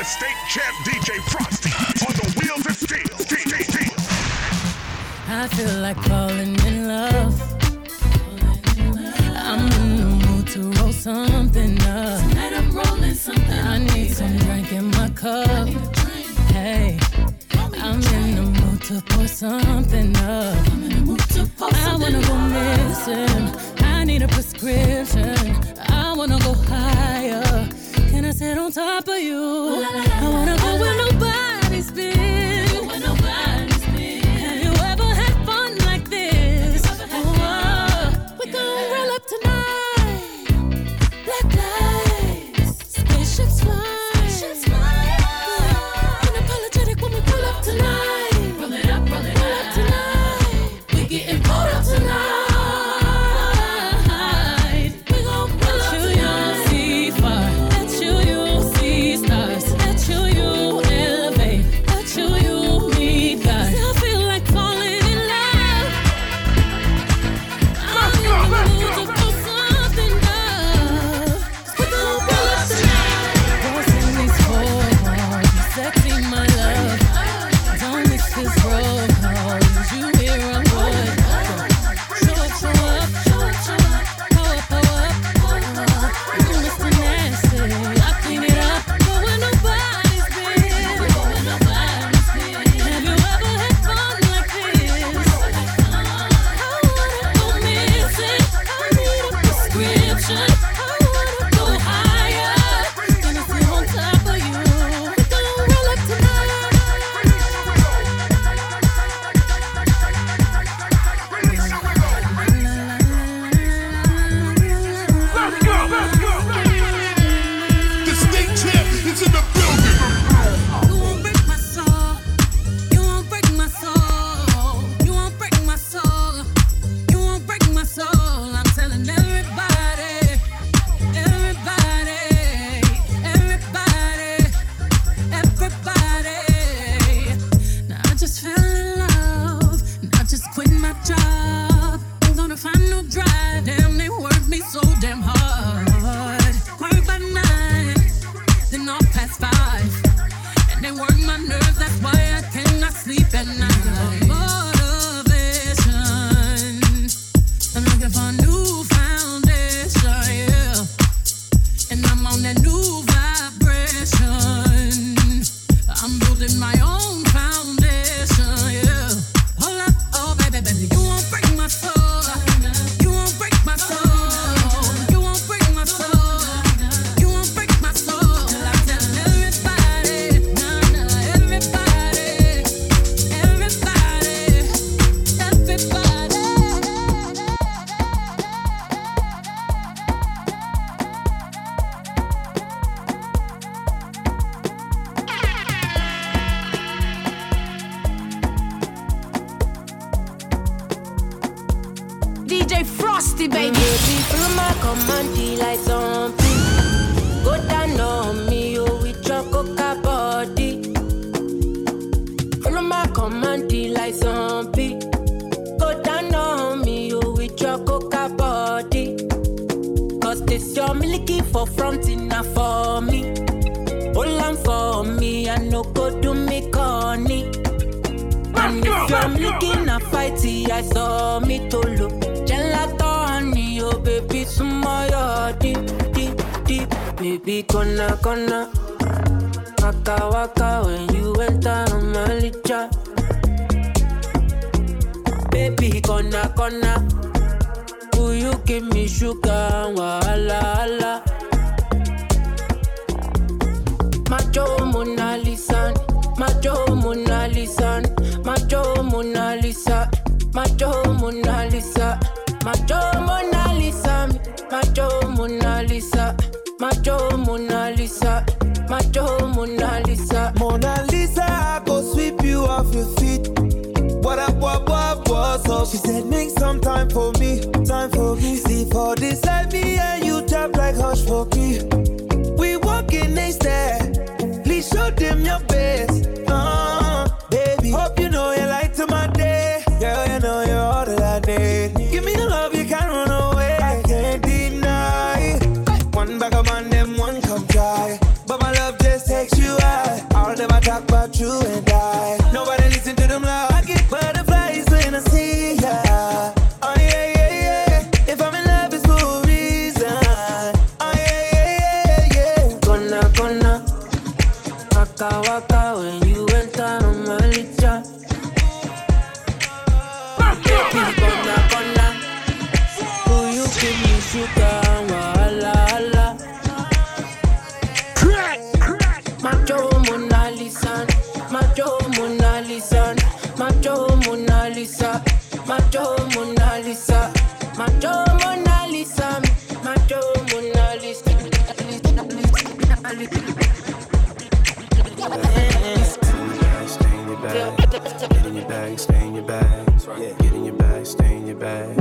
the state champ DJ Frosty on the wheels of steel. steel, steel. I feel like falling in love. I'm in the mood to roll something up. Tonight I'm rolling something. I need some drink in my cup. Hey, I'm in the mood to pour something up. I wanna go missing. I need a prescription. I wanna go higher. Can I sit on top of you? I wanna go where nobody's my command, the lights on beat. Go down on me, oh, with your coca body. Follow my command, lights on. Go down on me, oh, with your coca body. Cause this your milky for front enough for me. Hold on for me, I no go do me corny. And if let's go, a fighty, I saw me to look. Baby, gonna, gonna. Waka, waka, when you enter my licha. Baby, gonna, gonna. Will you give me sugar, wala, wala. Macho Mona Lisa, Macho Mona Lisa, Macho Mona Lisa, Macho Mona Lisa, Macho Mona Lisa, Macho Mona Lisa, Macho Mona Lisa, Macho Mona Lisa. My Joe Mona Lisa, Mona Lisa, I go sweep you off your feet. What up, what, what, what's up? She said, make some time for me, time for me. See for this, like me and you tap like hush for key. We walking step. Please show them your Bye.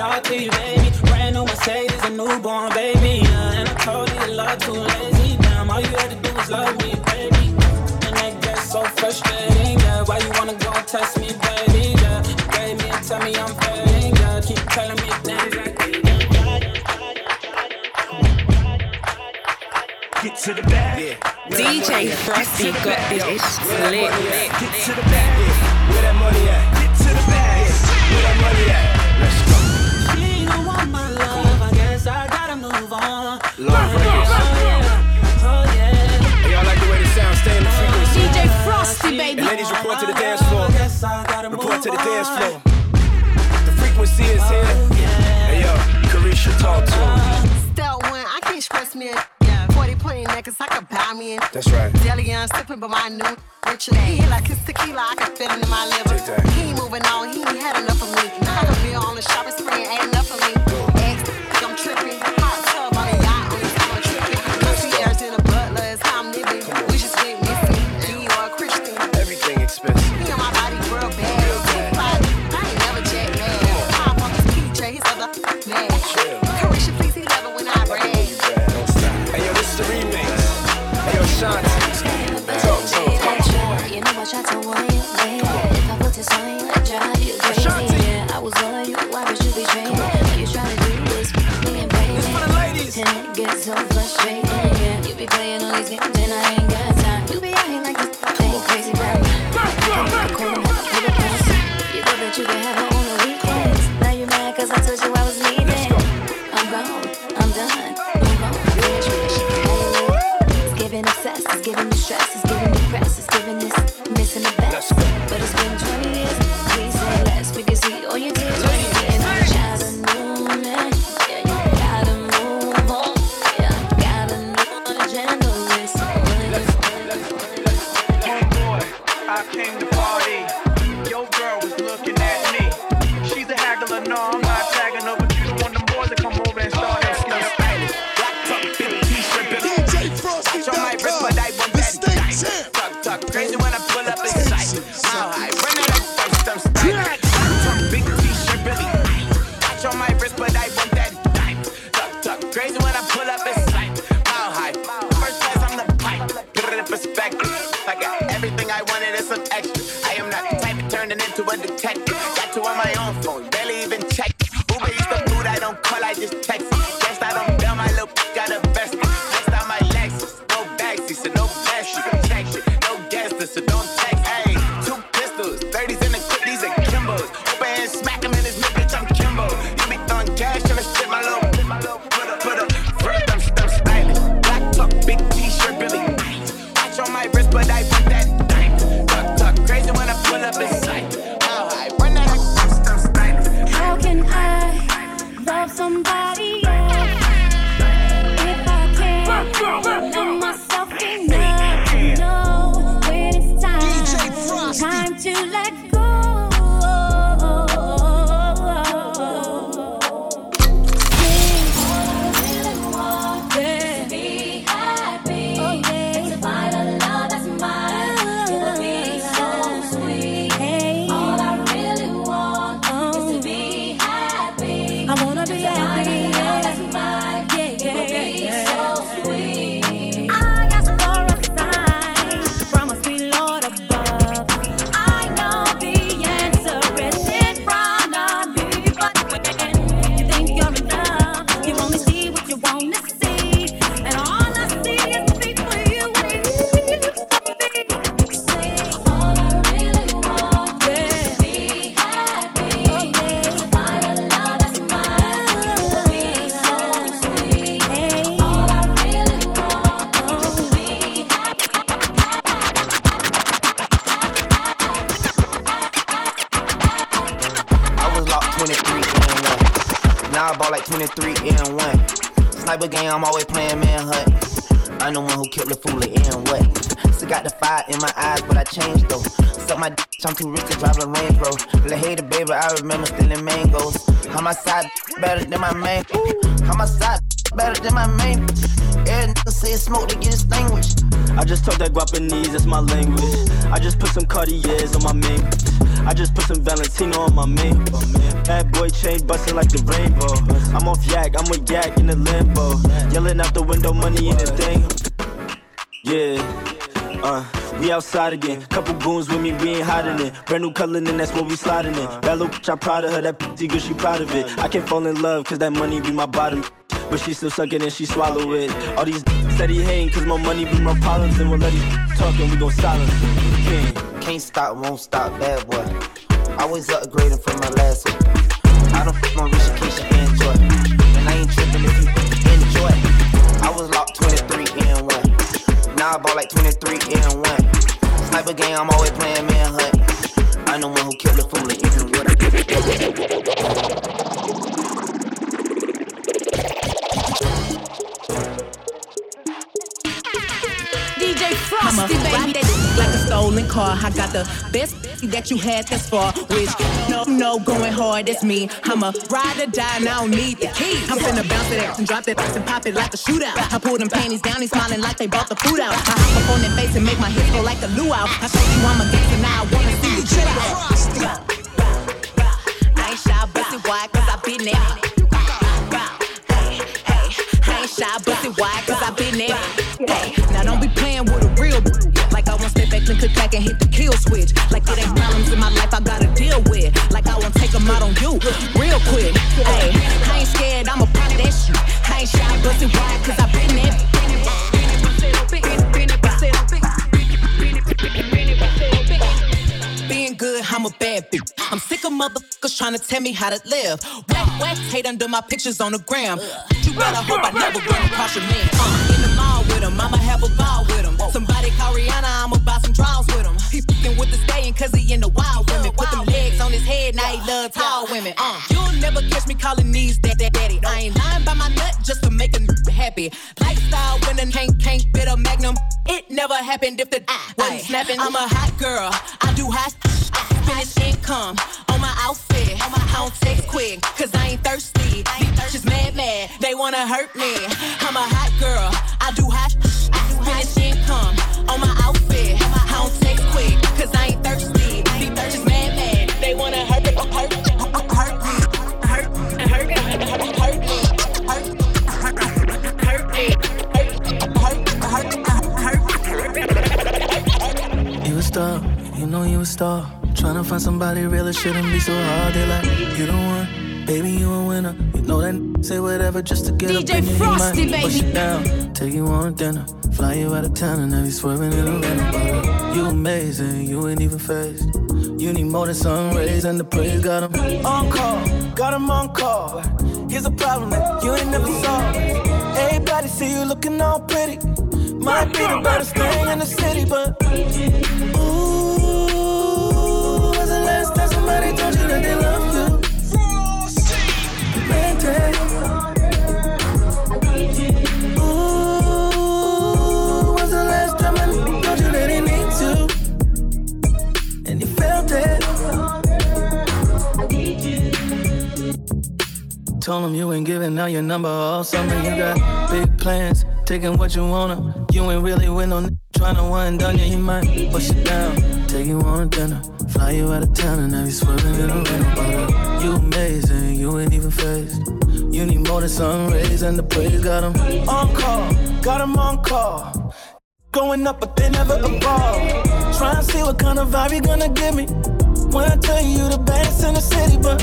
it all to you, baby. Brand new Mercedes, a newborn baby. Yeah. And I told you love too lazy. Damn, all you had to do was love me, baby. And that gets so frustrating. Yeah. Why you wanna go test me, baby? Yeah. And tell me I'm failing. Yeah. Keep telling me things like Get to the back. Yeah. DJ Frosty got this lit. Get to the back. Where that money at? to the ah. dance floor. The frequency is here. Oh, hey yo, Carisha, talk to him. Still one, I can't stress me. Forty point necklace, I could buy me. In. That's right. Deli, I'm sipping, but my new rich lady. He like his tequila, I can fit him in my liver. He moving Correction, please, he love it when I rap. Hey, yo, this is the remix. Hey, yo, Shanti. some extra. I am not the type of turning into a detective. Like 23 and 1. Sniper game, I'm always playing manhunt. I'm the one who killed the fool and what? Still got the fire in my eyes, but I changed though. Suck my d, I'm too rich to drive a Range Rover. Little baby, I remember stealing mangoes. How my side better than my main? How my side better than my main? Every nigga say smoke to get extinguished. I just talk that Guapanese, that's my language. I just put some Cartiers on my main. I just put some Valentino on my main. Bad boy chain busting like the rainbow. I'm off yak, I'm with yak in the limbo. Yelling out the window, money in the thing. Yeah, uh, we outside again. Couple goons with me, we ain't hiding it. Brand new color, and that's what we sliding in. That little bitch, I'm proud of her. That pretty good, she proud of it. I can't fall in love, cause that money be my bottom. But she still suck it and she swallow it. All these said he hating, cause my money be my problems. And we'll let talk and we gon' silence it. King. Can't stop, won't stop, bad boy. Always upgrading from my last one. I don't f on Risha, Keisha, and Joy. And I ain't tripping if you enjoy. I was locked 23 and 1. Now I bought like 23 and 1. Sniper game, I'm always playing manhunt. I'm the one who killed the fool and DJ I'ma Frosty, ride baby. that like a stolen car. I got the best that you had thus far, which no, no, going hard, that's me. I'ma ride or die, and I don't need the keys. I'm finna bounce that ass and drop that ass and pop it like a shootout. I pull them panties down, he's smiling like they bought the food out. I hop up on their face and make my hips go like a luau. I show you I'm a gangster, now I wanna see you chill out. I ain't shy, bust it wide, cause I been there. Hey, hey, I ain't shy, bust it wide, cause I been there. Hey, now don't be playing with click clack and hit the kill switch. Like it ain't problems in my life I gotta deal with. Like I want take them out on you real quick. Hey, I ain't scared, I'ma pop that shit. I ain't shy, bust it wide, cause I been there. Being good, I'm a bad bitch. I'm sick of motherfuckers trying to tell me how to live. Whack, whack, hate under my pictures on the gram. You better hope I never run across your man. Uh, in the mall with him, I'ma have a ball call Rihanna, I'ma buy some draws with him. He fucking with the staying cause he in the wild women. Put them legs on his head, now he love tall women. Uh, you'll never catch me calling these that, that daddy. I ain't lying by my nut just to make a n- happy. Lifestyle winning, can't, can't fit a magnum. It never happened if the wasn't snapping. I'm a hot girl, I do hot Finish income on my outfit. On my I don't text quick, cause I ain't thirsty. These bitches mad, mad, they wanna hurt me. I'm a hot girl, I do hot star. Tryna find somebody real, it shouldn't be so hard. They like, you the one, baby, you a winner. You know that say whatever just to get DJ up in. Frosty, you might push baby. it down, take you on dinner, fly you out of town, and have you swerving in a rental. You amazing, you ain't even phased. You need more than sun rays and the praise got 'em on call, got 'em on call. Here's a problem that you ain't never solved. Everybody see you looking all pretty. Might be the baddest thing in the city, but Ooh, Told him you ain't giving out your number all summer. You got big plans, taking what you wanna. You ain't really with no n- trying to wind down. He might push it down, take you on a dinner, fly you out of town, and now you swerving in a rental. You amazing, you ain't even phased. You need more than sun rays and the praise got 'em on call, got 'em on call. Going up, but they never evolve. Try and see what kind of vibe you gonna give me. When I tell you you the baddest in the city, but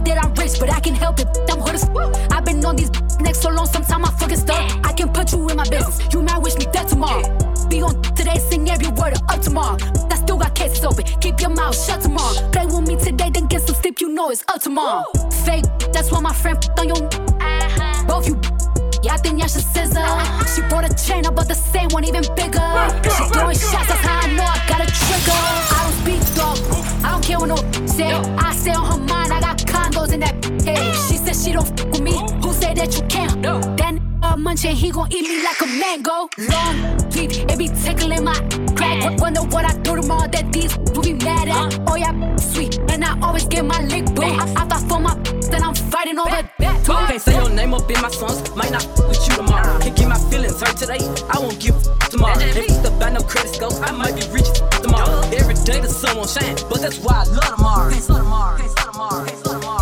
I know that I'm rich, but I can help it. I'm hood as I've been on these next so long, sometimes I fucking stuck. I can put you in my business. You might wish me dead tomorrow. Be on today, sing every word of up tomorrow. I still got cases open. Keep your mouth shut tomorrow. Play with me today, then get some sleep. You know it's up tomorrow. fake, that's why my friend on your. Both you. Yeah, I think y'all should scissor. She bought a chain, I bought the same one, even bigger. She throwing shots, that's how I know I got a trigger. I don't speak dog, I don't care what no say. I say on her mind, She don't f with me. Who say that you can't? That uh, munching, he gon' eat me like a mango. Long teeth, it be tickling my crack. Wonder what I do tomorrow that these will be mad at. Oh yeah, sweet, and I always get my lick boo. I, I thought for my then I'm fighting over that. too. Can't say your name up in my songs, might not f- with you tomorrow. Can't get my feelings hurt today, I won't give a f- tomorrow. If it's the bad no credit score, I might be rich as f- tomorrow. Every day the sun won't shine, but that's why I love tomorrow. Can't love tomorrow. Can't love tomorrow. Can't love tomorrow.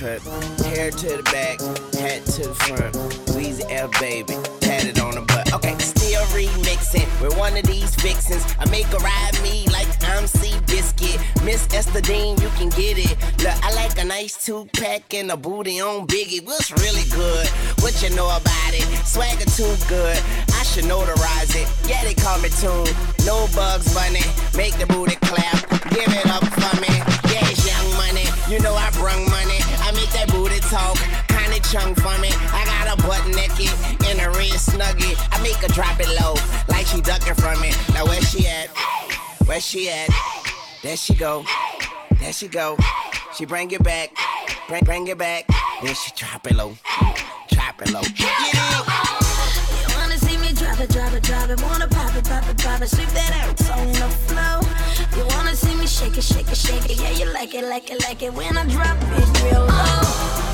Cut. Hair to the back, hat to the front. Weezy F baby, tatted on the butt. Okay, still remixing with one of these fixins. I make her ride me like I'm Seabiscuit. Miss Ester Dean, you can get it. Look, I like a nice two pack and a booty on Biggie. What's really good? What you know about it? Swagger too good. I should notarize it. Yeah, they call me Tune. No bugs bunny. Make the booty clap. Give it up snuggie. I make her drop it low. Like she ducking from me. Now where she at? Where she at? There she go. There she go. She bring it back. Bring, bring it back. Then she drop it low. Drop it low. Get it. You wanna see me drop it, drop it, drop it. Wanna pop it, pop it, pop it. Sweep that ass on the floor. You wanna see me shake it, shake it, shake it. Yeah, you like it, like it, like it. When I drop it real low.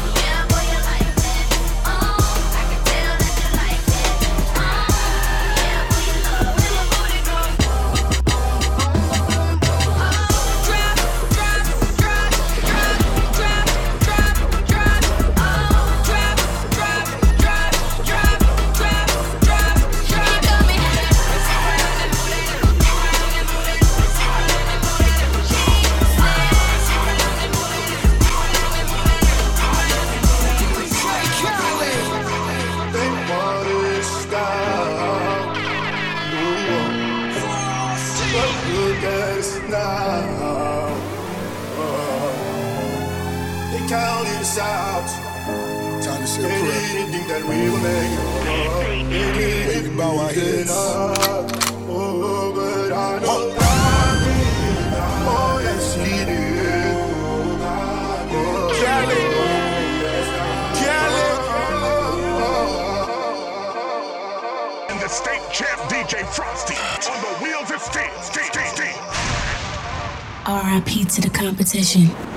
Count us out. Time to say a prayer. They didn't think that we were making it. They bow our heads. Oh, but I know God. Oh, yes, He did. Oh, Cali. And the state champ DJ Frosty on the wheels of steel. RIP to the competition.